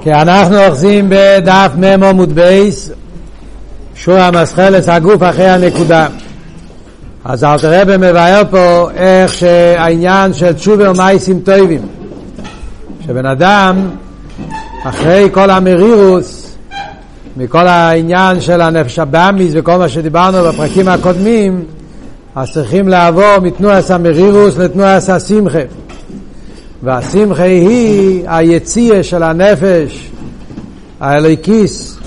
כי אנחנו אוחזים בדף מ' עמוד בייס, שור המסחלס הגוף אחרי הנקודה. אז אל תראה במבאר פה איך שהעניין של תשובה ומייסים טובים. שבן אדם, אחרי כל המרירוס, מכל העניין של הנפש הבאמיס וכל מה שדיברנו בפרקים הקודמים, אז צריכים לעבור מתנועס המרירוס לתנועס השמחה. והשמחה היא היציאה של הנפש האלוקיס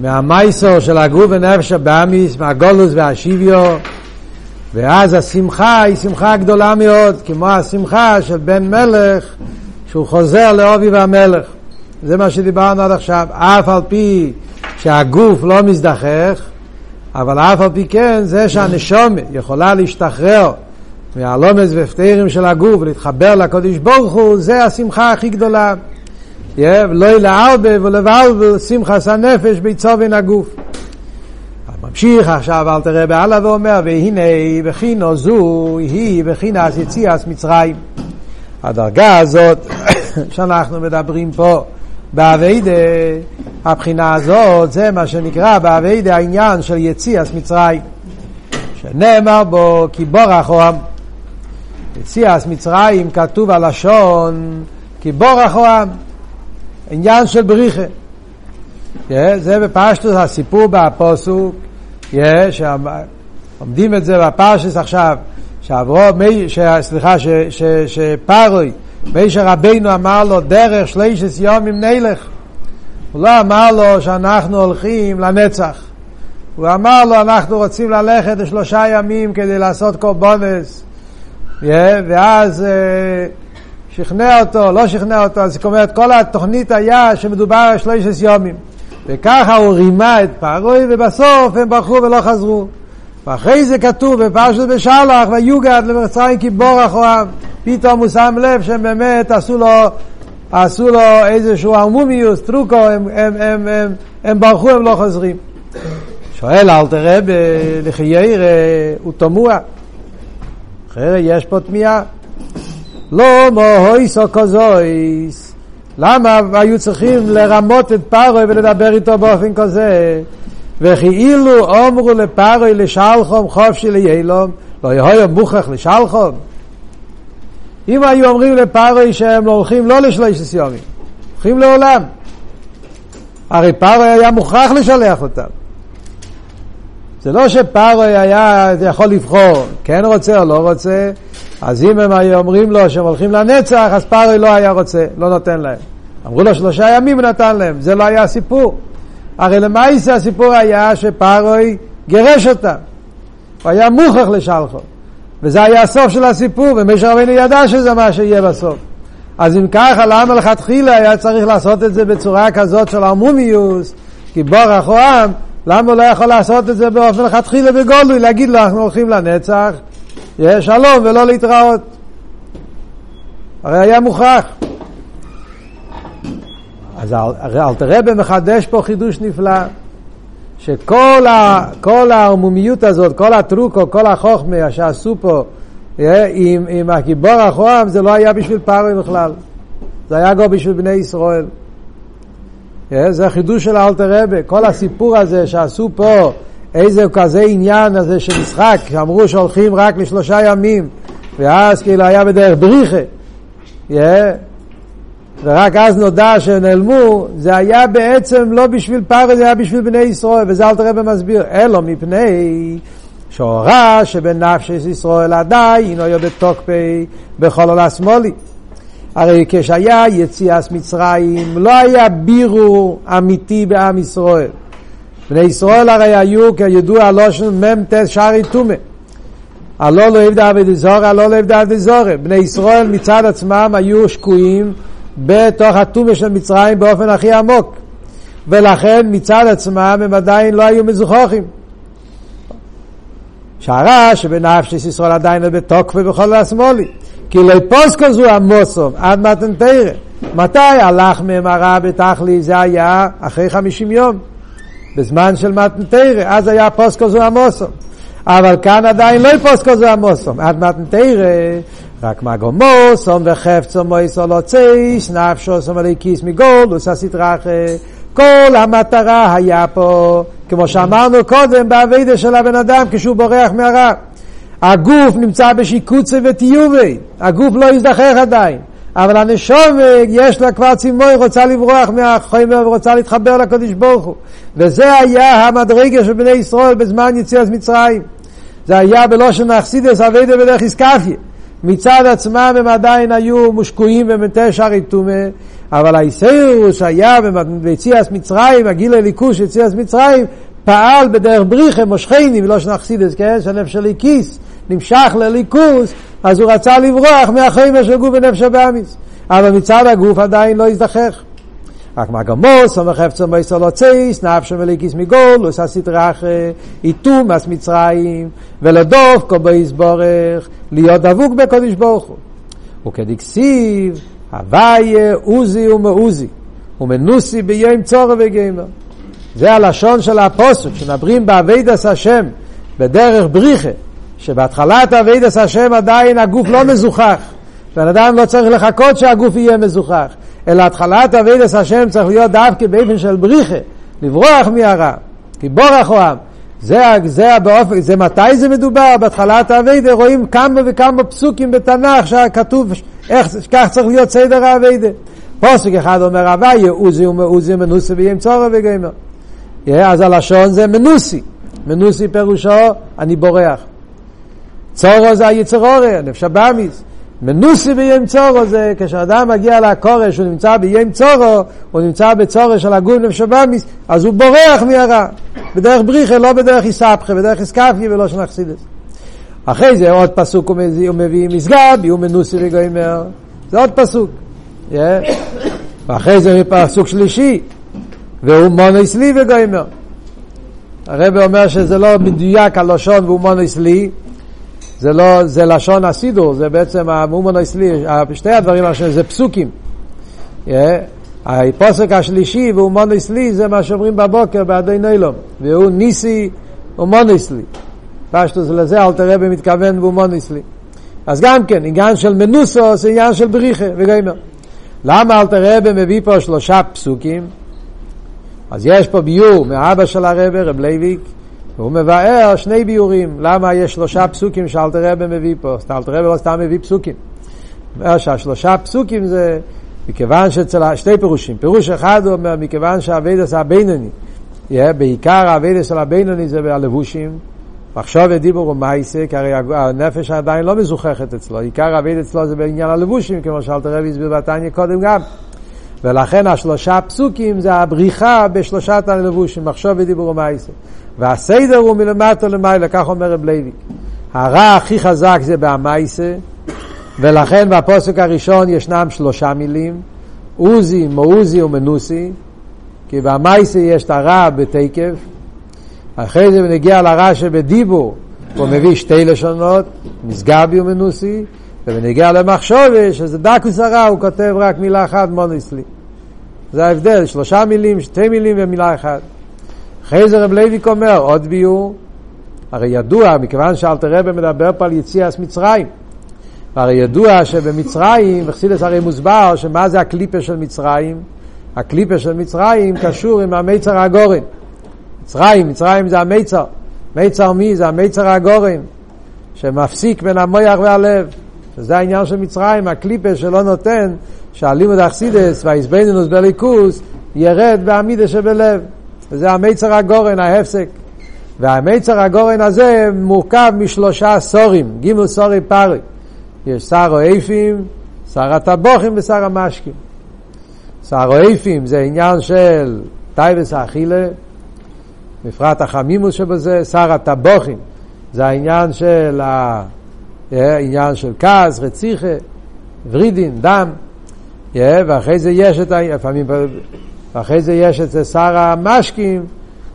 מהמייסור של הגוף ונפש הבאמיס, מהגולוס והשיביו ואז השמחה היא שמחה גדולה מאוד, כמו השמחה של בן מלך שהוא חוזר לאובי והמלך. זה מה שדיברנו עד עכשיו. אף על פי שהגוף לא מזדחך, אבל אף על פי כן זה שהנשומת יכולה להשתחרר מהלומץ והפטרים של הגוף ולהתחבר לקודש ברוך הוא, זה השמחה הכי גדולה. לא ילערבה ולבלבל שמחס הנפש ביצובן הגוף. ממשיך עכשיו אל תראה בעלה ואומר והנה בחינו זו היא בחינס יציאס מצרים. הדרגה הזאת שאנחנו מדברים פה באביידה, הבחינה הזאת זה מה שנקרא באביידה העניין של יציאס מצרים. שנאמר בו כי בורח אוהם. יציאס מצרים כתוב הלשון כי בורח אוהם. עניין של בריחה. זה בפשטוס הסיפור בפוסוק, שעומדים את זה בפרשס עכשיו, שעברו, סליחה, שפרוי, מישר רבינו אמר לו דרך שלישס יומים נלך. הוא לא אמר לו שאנחנו הולכים לנצח. הוא אמר לו אנחנו רוצים ללכת לשלושה ימים כדי לעשות קורבונס. ואז שכנע אותו, לא שכנע אותו, אז זאת אומרת כל התוכנית היה שמדובר על שלושה יומים. וככה הוא רימה את פרוי ובסוף הם ברחו ולא חזרו. ואחרי זה כתוב בפרשת בשלח ויוגד למצרים כי בורח אוהב. פתאום הוא שם לב שהם באמת עשו לו, עשו לו איזשהו ערמומיוס, טרוקו, הם, הם, הם, הם, הם ברחו, הם לא חוזרים. שואל אל תראה בלחייר הוא תמוה. אחרי יש פה תמיהה. לא מוהויסו כזויס. למה היו צריכים לרמות את פרוי ולדבר איתו באופן כזה? וכאילו אומרו לפרוי לשלחום חופשי ליילום, לא יהיה מוכרח לשלחום. אם היו אומרים לפרוי שהם הולכים לא לשלוש יומים, הולכים לעולם. הרי פרוי היה מוכרח לשלח אותם. זה לא שפרוי היה יכול לבחור, כן רוצה או לא רוצה, אז אם הם היו אומרים לו שהם הולכים לנצח, אז פרוי לא היה רוצה, לא נותן להם. אמרו לו שלושה ימים הוא נתן להם, זה לא היה הסיפור. הרי למעשה הסיפור היה שפרוי גירש אותם. הוא היה מוכרח לשלחו. וזה היה הסוף של הסיפור, ומשה רבינו ידע שזה מה שיהיה בסוף. אז אם ככה, למה לכתחילה היה צריך לעשות את זה בצורה כזאת של ערמומיוס, כי בורח או עם, למה הוא לא יכול לעשות את זה באופן לכתחילה בגולוי, להגיד לו, אנחנו הולכים לנצח, יהיה שלום ולא להתראות. הרי היה מוכרח. אז אלתרבה מחדש פה חידוש נפלא, שכל ה, הערמומיות הזאת, כל הטרוקו, כל החוכמה שעשו פה אה, עם, עם הגיבור החועם, זה לא היה בשביל פרוי בכלל, זה היה גם בשביל בני ישראל. אה, זה החידוש של אלתרבה, כל הסיפור הזה שעשו פה, איזה כזה עניין הזה של משחק, שאמרו שהולכים רק לשלושה ימים, ואז כאילו היה בדרך בריחה. Yeah. ורק אז נודע שנעלמו, זה היה בעצם לא בשביל פרס, זה היה בשביל בני ישראל, וזה אל תראה במסביר, אלו מפני שהורה שבנפשס ישראל עדיין או בתוקפי בכל עולה שמאלי. הרי כשהיה יציאת מצרים לא היה בירור אמיתי בעם ישראל. בני ישראל הרי היו כידוע הלושן מ"ט שערי טומא. הלא לא עבדה עבדי זורע, הלא לא עבדה עבדי זורע. בני ישראל מצד עצמם היו שקועים בתוך הטומא של מצרים באופן הכי עמוק. ולכן מצד עצמם הם עדיין לא היו מזוכחים. שהרע שבנפשס ישראל עדיין בתוקף בכל השמאלי. כי יפוס כזו המוסום עד מתן תרא. מתי הלך מהם בתכלי? זה היה אחרי חמישים יום. בזמן של מתן תרא, אז היה פוסקו זו המוסום. אבל כאן עדיין לא יפוסקו זו המוסום. עד מתן תרא רק מגומו, סום וחפצו מויסו לא צייס, נפשו סום עלי כיס מגול, עושה סטרחה. כל המטרה היה פה, כמו שאמרנו קודם, באביידה של הבן אדם כשהוא בורח מהרע. הגוף נמצא בשיקוצי וטיובי, הגוף לא יזדחך עדיין. אבל הנשום יש לה כבר צימוי, רוצה לברוח מהחומר ורוצה להתחבר לקדוש ברוך הוא. וזה היה המדרגה של בני ישראל בזמן יציאת מצרים. זה היה בלושן אכסידס אביידה בדרך איסקפיה. מצד עצמם הם עדיין היו מושקועים במטה שערי טומא, אבל האיסאירוס היה ביציאת מצרים, הגיל הליכוש יציאת מצרים, פעל בדרך בריחה, מושכני, ולא שנחסידס, כן? שהנפש שלי כיס, נמשך לליכוס, אז הוא רצה לברוח מהחיים של גוף ונפש הבאמיס. אבל מצד הגוף עדיין לא הזדחך. רק מגמוס, אומר חפצו מייסר לא צייס, נפשו מליקיס מגול, עשה סטרח, איתום אס מצרים, ולדוף כל בייס בורך, להיות דבוק בקודש ברוך הוא. וכדכסיב, הוויה עוזי ומעוזי, ומנוסי ביום צורו וגומר. זה הלשון של הפוסק, שמדברים בעבוידס השם, בדרך בריחה, שבהתחלת עבוידס השם עדיין הגוף לא מזוכך. בן אדם לא צריך לחכות שהגוף יהיה מזוכך, אלא התחלת עבוידס השם צריך להיות דווקא באופן של בריחה, לברוח מהרע, כי ברח העם. זה, זה, באופן, זה מתי זה מדובר? בהתחלת העבוידה רואים כמה וכמה פסוקים בתנ"ך שכתוב איך כך צריך להיות סדר האביידה. פוסק אחד אומר הוויה, עוזי ומעוזי מנוסי וים צורו וגמר. אז הלשון זה מנוסי. מנוסי פירושו אני בורח. צורו זה היצרורי, נפש הבאמיס. מנוסי בים צורו זה כשאדם מגיע לקורש, הוא נמצא בים צורו, הוא נמצא בצורו של הגוף נפש הבאמיס, אז הוא בורח מהרע. בדרך בריחה, לא בדרך איסבכה, בדרך איסקפי ולא של אכסידס. אחרי זה עוד פסוק הוא מביא, הוא מביא מסגב, יהיו מנוסי וגוימר. זה עוד פסוק. Yeah. ואחרי זה פסוק שלישי, והוא מונוס לי וגוימר. הרב אומר שזה לא מדויק הלשון והוא מונוס לי, זה לא, זה לשון הסידור, זה בעצם המומונוס לי, שתי הדברים זה פסוקים. Yeah. הפוסק השלישי והוא מונוס לי זה מה שאומרים בבוקר בעדי נילום, והוא נסי ומנוס לי. פשטות לזה אלטער רבי מתכוון והוא מנוס לי. אז גם כן, עניין של מנוסה זה עניין של בריחה וגומר. למה אלטער רבי מביא פה שלושה פסוקים? אז יש פה ביאור מאבא של הרבי, רב לייביק, והוא מבאר שני ביאורים. למה יש שלושה פסוקים שאלטער רבי מביא פה? אלטער רבי לא סתם מביא פסוקים. אומר שהשלושה פסוקים זה מכיוון שאצל שתי פירושים. פירוש אחד הוא אומר מכיוון שהעבודת הבינוני, בעיקר האביידס של הבינוני זה בלבושים, מחשוב ודיבור ומייסה, כי הרי הנפש עדיין לא מזוכחת אצלו. עיקר האבייד אצלו זה בעניין הלבושים, כמו שאלתר רבי הסביר בתניא קודם גם. ולכן השלושה פסוקים זה הבריחה בשלושת הלבושים, מחשוב ודיבור ומייסה. והסדר הוא מלמטה למעלה, כך אומר רב לוי. הרע הכי חזק זה במייסה, ולכן בפוסק הראשון ישנם שלושה מילים, עוזי, מעוזי ומנוסי, כי במעשה יש את הרע בתקף, אחרי זה נוגע לרע שבדיבור, הוא מביא שתי לשונות, משגבי ומנוסי, ובנוגע למחשבה, שזה דקות הרע, הוא כותב רק מילה אחת, מנוס לי. זה ההבדל, שלושה מילים, שתי מילים ומילה אחת. אחרי זה רב לייביק אומר, עוד ביאור, הרי ידוע, מכיוון שאלטער רבי מדבר פה על יציאת מצרים, והרי ידוע שבמצרים, וחסידס הרי מוסבר, שמה זה הקליפה של מצרים? הקליפה של מצרים קשור עם המיצר הגורן. מצרים, מצרים זה המיצר. מיצר מי? זה המיצר הגורן, שמפסיק בין המויח והלב. שזה העניין של מצרים, הקליפה שלא נותן שהלימוד אכסידס והאיזבנינוס בליכוס ירד בעמידה שבלב. וזה המיצר הגורן, ההפסק. והמיצר הגורן הזה מורכב משלושה סורים, גימל סורי פארי. יש שר האופים, שר הטבוחים ושר המשקים. שר האופים זה עניין של תאוות האכילה, בפרט החמימות שבזה, שר הטבוחים זה העניין של העניין של כעס, רציחה, ורידין, דם, ואחרי זה יש את ה... לפעמים, ואחרי זה יש זה שר המשקים,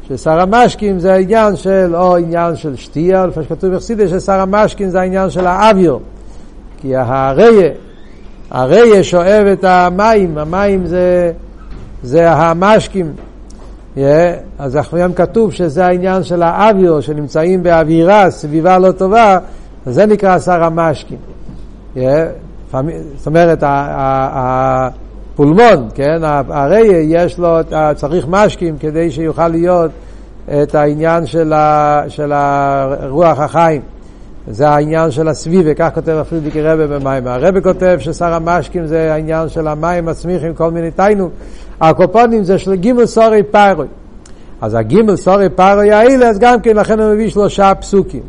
ששר המשקים זה העניין של, או עניין של שתייה, לפי שכתוב בחסידות ששר המשקים זה העניין של האוויר, כי הריה, הריה שואב את המים, המים זה, זה המשקים, Yeah, אז אחריהם כתוב שזה העניין של האוויר, שנמצאים באווירה, סביבה לא טובה, אז זה נקרא שר המשקים. זאת אומרת, הפולמון, כן, הרי יש לו, צריך משקים כדי שיוכל להיות את העניין של, ה, של הרוח החיים. זה העניין של הסביבה, כך כותב הפרידיקי רבה במים. הרבה כותב ששר המשקים זה העניין של המים הצמיחים, כל מיני תיינו. הקופונים זה של גימל סורי פיירוי. אז הגימל סורי פיירוי האלה, אז גם כן לכן הוא מביא שלושה פסוקים.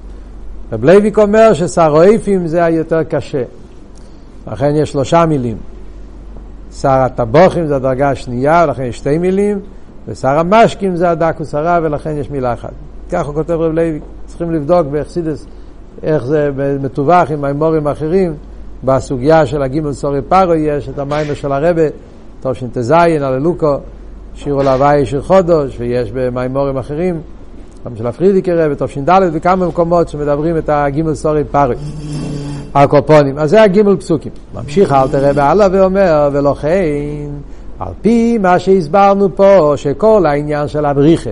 רב לייביק אומר שסרויפים זה היותר קשה. לכן יש שלושה מילים. שר הטבוחים זה הדרגה השנייה, ולכן יש שתי מילים, ושר המשקים זה הדקוס הרע, ולכן יש מילה אחת. כך הוא כותב רב לוי. צריכים לבדוק באכסידס איך זה מתווך עם מימורים אחרים. בסוגיה של הגימל סורי פארו יש את המיימר של הרבה, תש"טז, הללוקו, שירו להוואי שיר חודש, ויש במימורים אחרים, גם של הפרידיקר, בתש"ד וכמה מקומות שמדברים את הגימל סורי פארו. הקופונים. אז זה הגימל פסוקים. ממשיך אל תראה בעלה ואומר, ולכן, על פי מה שהסברנו פה, שכל העניין של הבריחה,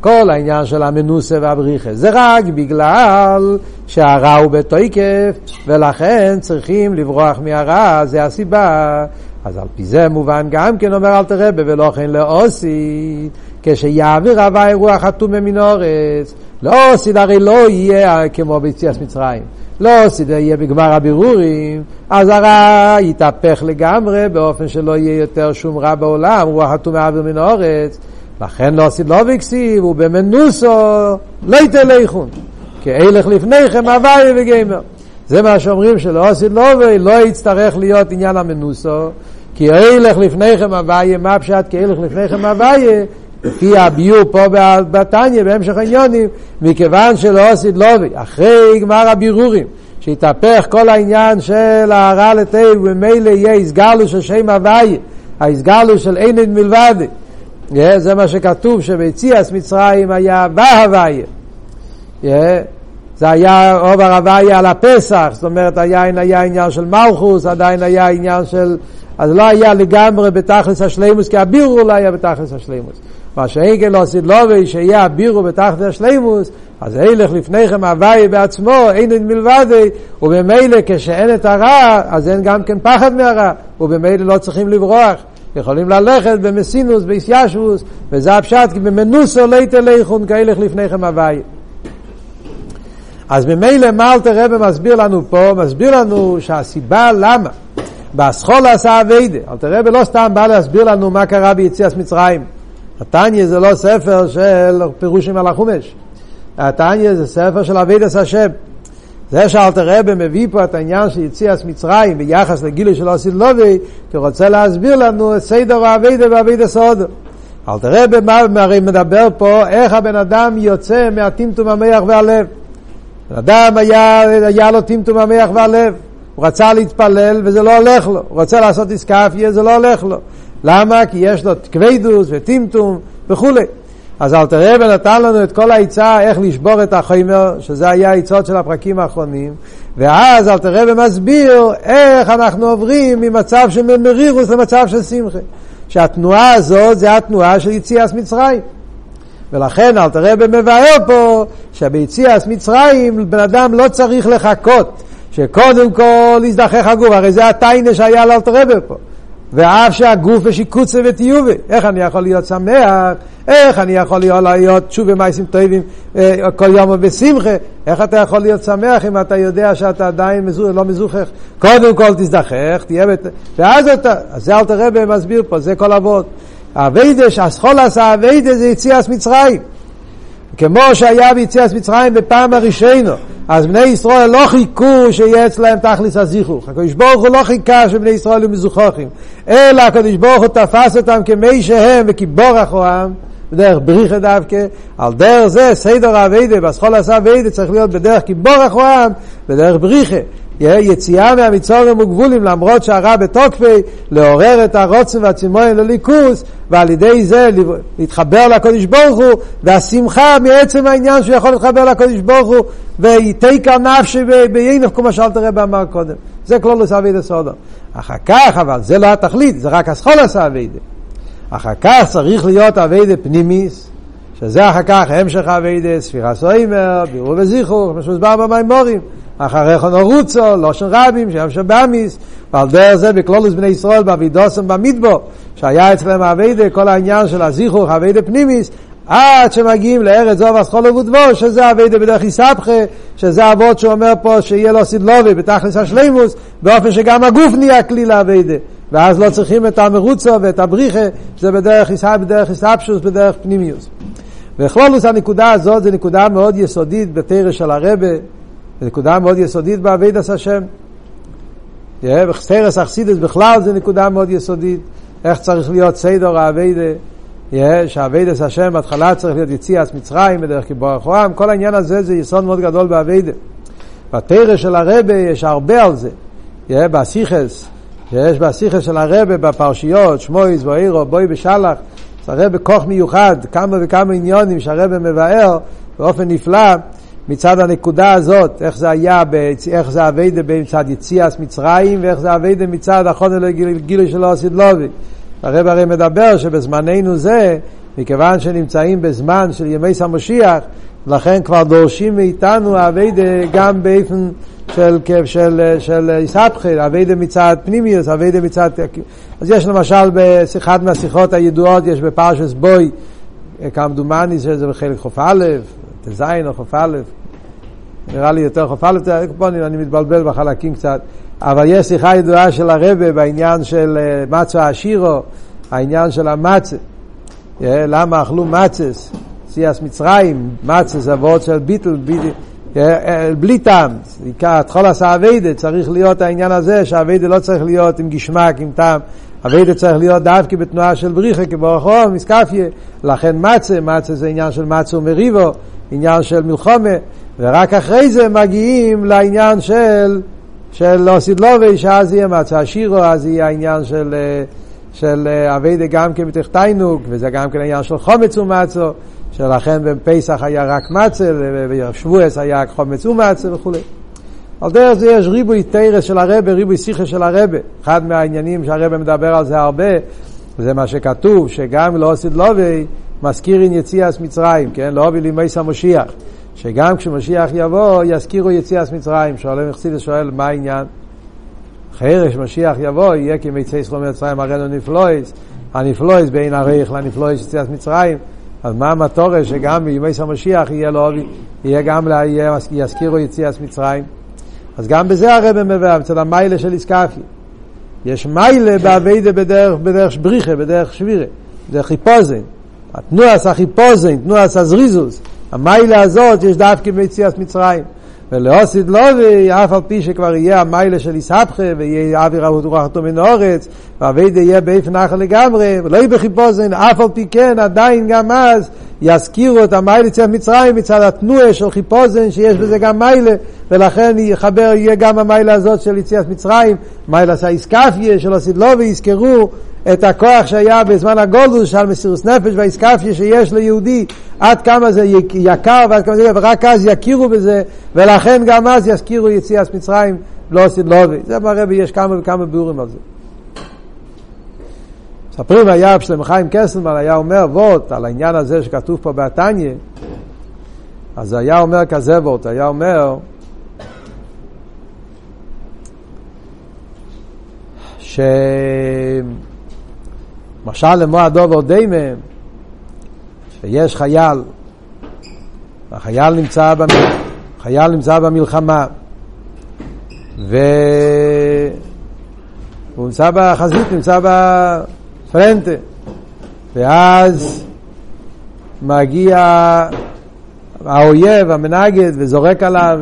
כל העניין של המנוסה והבריחה, זה רק בגלל שהרע הוא בתויקף, ולכן צריכים לברוח מהרע, זה הסיבה. אז על פי זה מובן גם כן אומר אל תראה ולכן לאוסי, כשיעביר הווי רוח מן אורץ, לאוסי הרי לא יהיה כמו ביציאת מצרים. לא סידר יהיה בגמר הבירורים, אז הרע יתהפך לגמרי באופן שלא יהיה יותר שום רע בעולם, רוח הטומאה אוויר מן האורץ. לכן לא עשית לא וכסיב, ובמנוסו לא ייתן ליכון. כי הילך לפניכם הווי וגמר. זה מה שאומרים שלא עשית לא ולא יצטרך להיות עניין המנוסו, כי הילך לפניכם הווי, מה פשט כי הילך לפניכם הווי, לפי הביור פה בתניא, בהמשך העניונים, מכיוון שלא עשית לובי, אחרי גמר הבירורים, שהתהפך כל העניין של הרע לטייב, וממילא יהיה הסגלו של שם הוויה, ההסגלו של אין מלבד. זה מה שכתוב שביציאס מצרים היה בהוויה. זה היה עובר הוויה על הפסח, זאת אומרת היין היה עניין של מלכוס, עדיין היה עניין של... אז לא היה לגמרי בתכלס השלימוס, כי הבירו לא היה בתכלס השלימוס. מה שאין לא עשית לובי, שיהיה הבירו בתחת השלימוס, אז הילך לפניכם הוואי בעצמו, אין את מלבדי, וממילא כשאין את הרע, אז אין גם כן פחד מהרע, ובמילא לא צריכים לברוח. יכולים ללכת במסינוס, ביסיישבוס, וזה הפשט, כי במנוסו לא יתלכון כהילך לפניכם הוואי. אז ממילא מה אלתר רבי מסביר לנו פה? מסביר לנו שהסיבה למה באסכול עשה אביידה, אלתר רבי לא סתם בא להסביר לנו מה קרה ביציאת מצרים. התניא זה לא ספר של פירושים על החומש. התניא זה ספר של אבידס השם. זה שאלתר רבי מביא פה את העניין של יציאת מצרים ביחס לגילוי של אוסיד לובי, כי הוא רוצה להסביר לנו את סדר האבידה ואבידס הודו. אלתר רבי הרי מדבר פה איך הבן אדם יוצא מהטמטום המח והלב. בן אדם היה, היה לו טמטום המח והלב. הוא רצה להתפלל וזה לא הולך לו. הוא רוצה לעשות איסקאפיה, זה לא הולך לו. למה? כי יש לו כבדוס וטמטום וכולי. אז אלתר רבי נתן לנו את כל העצה איך לשבור את החומר, שזה היה העצות של הפרקים האחרונים, ואז אלתר רבי מסביר איך אנחנו עוברים ממצב של מרירוס למצב של שמחה. שהתנועה הזאת זה התנועה של יציאת מצרים. ולכן אלתר רבי מבאר פה שביציאת מצרים בן אדם לא צריך לחכות שקודם כל יזדחך הגוף, הרי זה הטיינה שהיה לאלתר רבי פה. ואף שהגוף ושיקוצה וטיובה. איך אני יכול להיות שמח? איך אני יכול להיות, להיות תשובה מייסים טובים אה, כל יום בשמחה? איך אתה יכול להיות שמח אם אתה יודע שאתה עדיין מזוח, לא מזוכח? קודם כל תזדחך, תהיה בת... ואז אתה, זה אל תראה במסביר פה, זה כל אבות. אביידה, שהסחול עשה אביידה זה יציאת מצרים. כמו שהיה ביציאת מצרים בפעם הראשונה. אז בני ישראל לא חיכו שיהיה אצלהם תכלס הזיכוך. הקדוש ברוך הוא לא חיכה שבני ישראל יהיו מזוכחים. אלא הקדוש ברוך הוא תפס אותם כמי שהם וכיבור אחורם. בדרך בריחה דווקא, על דרך זה סדר האביידה, בסחול עשה אביידה צריך להיות בדרך כיבור אחורם, בדרך בריחה. יציאה מהמצורים וגבולים למרות שהרע בתוקפי לעורר את הרוצן והצימון לליכוס ועל ידי זה להתחבר לקודש ברוך הוא והשמחה מעצם העניין שהוא יכול להתחבר לקודש ברוך הוא ויתקע נפשי ביינך כמו שאלת הרב אמר קודם. זה כלול עשה אבידה סודו. אחר כך אבל זה לא התכלית זה רק הסחול עשה אבידה אחר כך צריך להיות אבידה פנימיס שזה אחר כך המשך אבידה ספירה סוימר בירו וזיכרו כמו שהוסבר במימורים אחריך נורוצו, לושן רבים, שם שבאמיס, ועל דרך זה בכלולוס בני ישראל, באבידוסם במדבו, שהיה אצלם אביידה, כל העניין של הזיכוך, אביידה פנימיס, עד שמגיעים לארץ זוב אסכולו ודבו, שזה אביידה בדרך יסבכה, שזה אבות שאומר פה שיהיה לו סדלובי בתכלס השלימוס, באופן שגם הגוף נהיה כלי לאביידה. ואז לא צריכים את המרוצו ואת הבריחה, שזה בדרך יסב, בדרך יסבשוס, בדרך פנימיוס. וכלולוס הנקודה הזאת זה נקודה מאוד יסודית בתרא של הרבה, נקודה מאוד יסודית באבידס השם. בחסרס אכסידס בכלל זה נקודה מאוד יסודית, איך צריך להיות סדר האבידה, שהאבידס השם בהתחלה צריך להיות יציאת מצרים בדרך כבורך עולם, כל העניין הזה זה יסוד מאוד גדול באבידה. בתרא של הרבה יש הרבה על זה, בסיכס, יש בסיכס של הרבה בפרשיות, שמויס, בואירו, בואי בשלח, זה הרבה כוח מיוחד, כמה וכמה עניונים שהרבה מבאר באופן נפלא. מצד הנקודה הזאת, איך זה היה, איך זה אביידה מצד יציאס מצרים, ואיך זה אביידה מצד החונן לגילוי של אוסיד לובי. הרב הרי מדבר שבזמננו זה, מכיוון שנמצאים בזמן של ימי סמושיח, לכן כבר דורשים מאיתנו אביידה גם באופן של, של, של איסבחי, אביידה מצד פנימיוס, אביידה מצד... אז יש למשל באחת מהשיחות הידועות, יש בפרשס בוי, כמדומני שזה בחלק ח"א, ט"ז או כ"א, נראה לי יותר כ"א, אני מתבלבל בחלקים קצת, אבל יש שיחה ידועה של הרבה בעניין של אה, מצו השירו, העניין של המצה, אה, למה אכלו מצס, סיאס מצרים, מצס אבות של ביטל, אה, בלי טעם, תחול עשה אביידה, צריך להיות העניין הזה שהאביידה לא צריך להיות עם גשמק, עם טעם, אביידה צריך להיות דווקא בתנועה של בריחה, כבורך אור, מסקפיה, לכן מצה, מצה זה עניין של מצו מריבו, עניין של מלחומה, ורק אחרי זה מגיעים לעניין של, של לא סדלובי, שאז יהיה מצה שירו, אז יהיה העניין של, של אביידה גם כן בתוך תיינוק, וזה גם כן העניין של חומץ ומצו, שלכן בפסח היה רק מצה, ובשבועס היה חומץ ומצה וכולי. על דרך זה יש ריבוי תרס של הרבה, ריבוי שיחה של הרבה. אחד מהעניינים שהרבה מדבר על זה הרבה, זה מה שכתוב, שגם לא עשית לובי, מזכירין יציאס מצרים, כן? לא מייס המשיח. שגם כשמשיח יבוא, יזכירו יציאס מצרים. שואלים מחסידס שואל, מה העניין? אחרי שמשיח יבוא, יהיה כי מיצי סכום מצרים הראינו נפלויס, הנפלויס בין הריח לנפלויס יציאס מצרים. אז מה המטורה שגם בימי המשיח יהיה לו, יהיה גם יהיה, יזכירו יציאס מצרים? אז גם בזה הרב מביא, אצל המיילה של איסקפי. יש מיילה באביידה בדרך, בדרך בריחה, בדרך שבירה, בדרך חיפוזן. התנועס החיפוזן, תנועס הזריזוס. המיילה הזאת יש דווקא ביציאת מצרים. ולאוסיד לובי, אף על פי שכבר יהיה המיילה של איסהפכה, ויהיה אוויר רוחתו מן האורץ, והאביידה יהיה באיפן אחר לגמרי, ולא יהיה בחיפוזן, אף על פי כן, עדיין גם אז, יזכירו את המיילה יציאת מצרים מצד התנועה של חיפוזן, שיש בזה גם מיילה, ולכן יחבר, יהיה גם המיילה הזאת של יציאת מצרים, מיילה סאיסקפיה של אוסיד לובי, יזכרו את הכוח שהיה בזמן הגולדוס של מסירוס נפש והאיסקפיה שיש ליהודי, עד כמה זה יקר ועד כמה זה, ורק אז יכירו בזה, ולכן גם אז יזכירו יציאת מצרים לא עשית לובי. זה מראה ויש כמה וכמה ביאורים על זה. מספרים היה שלם חיים קסלמן היה אומר וורט על העניין הזה שכתוב פה בתניא, אז היה אומר כזה וורט, היה אומר ש... משל למו הדובר דיימה, שיש חייל, החייל נמצא, במ... חייל נמצא במלחמה, והוא נמצא בחזית, נמצא בפרנטה, ואז מגיע האויב, המנגד, וזורק עליו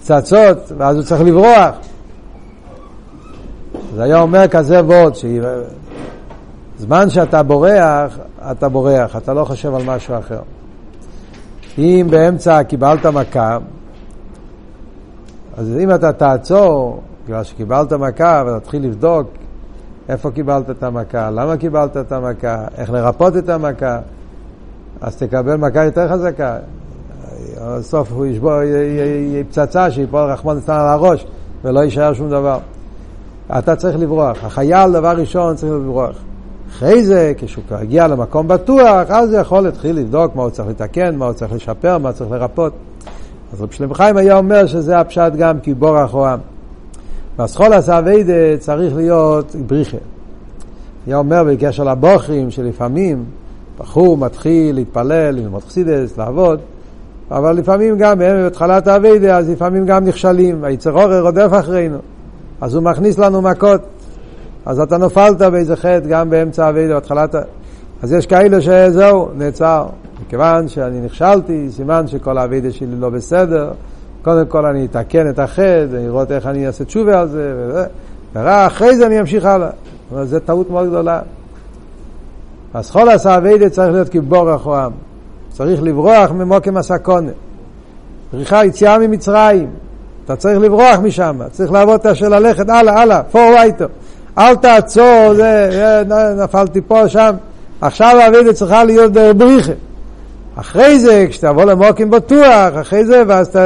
פצצות, ואז הוא צריך לברוח. אז היה אומר כזה וורד, זמן שאתה בורח, אתה בורח, אתה לא חושב על משהו אחר. אם באמצע קיבלת מכה, אז אם אתה תעצור, בגלל שקיבלת מכה, ותתחיל לבדוק איפה קיבלת את המכה, למה קיבלת את המכה, איך לרפות את המכה, אז תקבל מכה יותר חזקה. בסוף הוא ישבור, יהיה פצצה שיפול רחמון אצלנו על הראש ולא יישאר שום דבר. אתה צריך לברוח. החייל, דבר ראשון, צריך לברוח. אחרי זה, כשהוא הגיע למקום בטוח, אז הוא יכול להתחיל לבדוק מה הוא צריך לתקן, מה הוא צריך לשפר, מה הוא צריך לרפות. אז רב שלם חיים היה אומר שזה הפשט גם כי בורח או עם. והסחול עשה אביידה צריך להיות בריחה. היה אומר בקשר לבוכרים שלפעמים בחור מתחיל להתפלל, ללמוד חסידס, לעבוד, אבל לפעמים גם בהתחלת האביידה, אז לפעמים גם נכשלים, היצר עורר רודף אחרינו, אז הוא מכניס לנו מכות. אז אתה נופלת באיזה חטא גם באמצע האביידה, בהתחלת... אז יש כאלה שזהו, נעצר. מכיוון שאני נכשלתי, סימן שכל האביידה שלי לא בסדר, קודם כל אני אתקן את החטא, לראות איך אני אעשה תשובה על זה, וזה. ורק אחרי זה אני אמשיך הלאה. אבל זו טעות מאוד גדולה. אז כל עשה אביידה צריך להיות כבורח או עם. צריך לברוח ממוקם הסקונה. בריחה יציאה ממצרים. אתה צריך לברוח משם, צריך לעבוד את השל ללכת הלאה, הלאה, פורווייטו. אל תעצור, זה, נפלתי פה, שם. עכשיו האביידה צריכה להיות בריחה. אחרי זה, כשתבוא למוקים בטוח, אחרי זה, ואז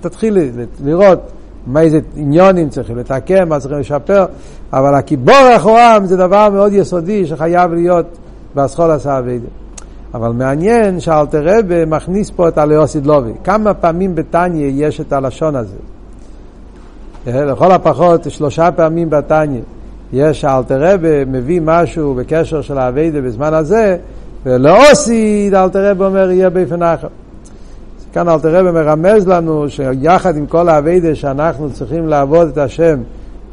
תתחיל לראות מה איזה עניונים צריכים לתקן, מה צריכים לשפר, אבל הקיבור אחורם זה דבר מאוד יסודי שחייב להיות באסכול הסעבידה. אבל מעניין שאלתר רבה מכניס פה את הלאוסיד לובי. כמה פעמים בתניא יש את הלשון הזה? לכל הפחות שלושה פעמים בתניא יש אלתר רבה מביא משהו בקשר של האביידה בזמן הזה, ולאוסיד אלתר רבה אומר יהיה באופן אחר. כאן אלתר רבי מרמז לנו שיחד עם כל האביידה שאנחנו צריכים לעבוד את השם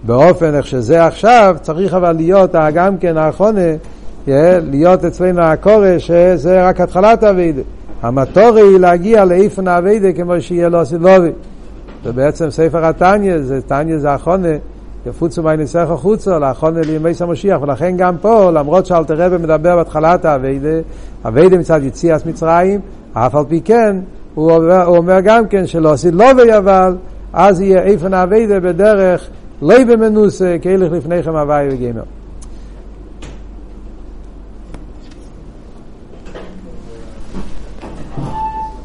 באופן איך שזה עכשיו, צריך אבל להיות גם כן האחרונה, להיות אצלנו הקורא שזה רק התחלת האביידה. המטור היא להגיע לאיפן האביידה כמו שיהיה לו סילובי. ובעצם ספר התניא, זה תניא זה האחרונה, יפוצו מי ניסח החוצו, לאחרונה לימי סמשיח, ולכן גם פה, למרות שאלתר רבי מדבר בהתחלת האביידה, אביידה מצד יציאת מצרים, אף על פי כן, הוא אומר, הוא אומר גם כן שלא עשית לא ויבל, אז יהיה איפן אביידה בדרך לא במנוסה, כהלך לפניכם הוואי וגמר.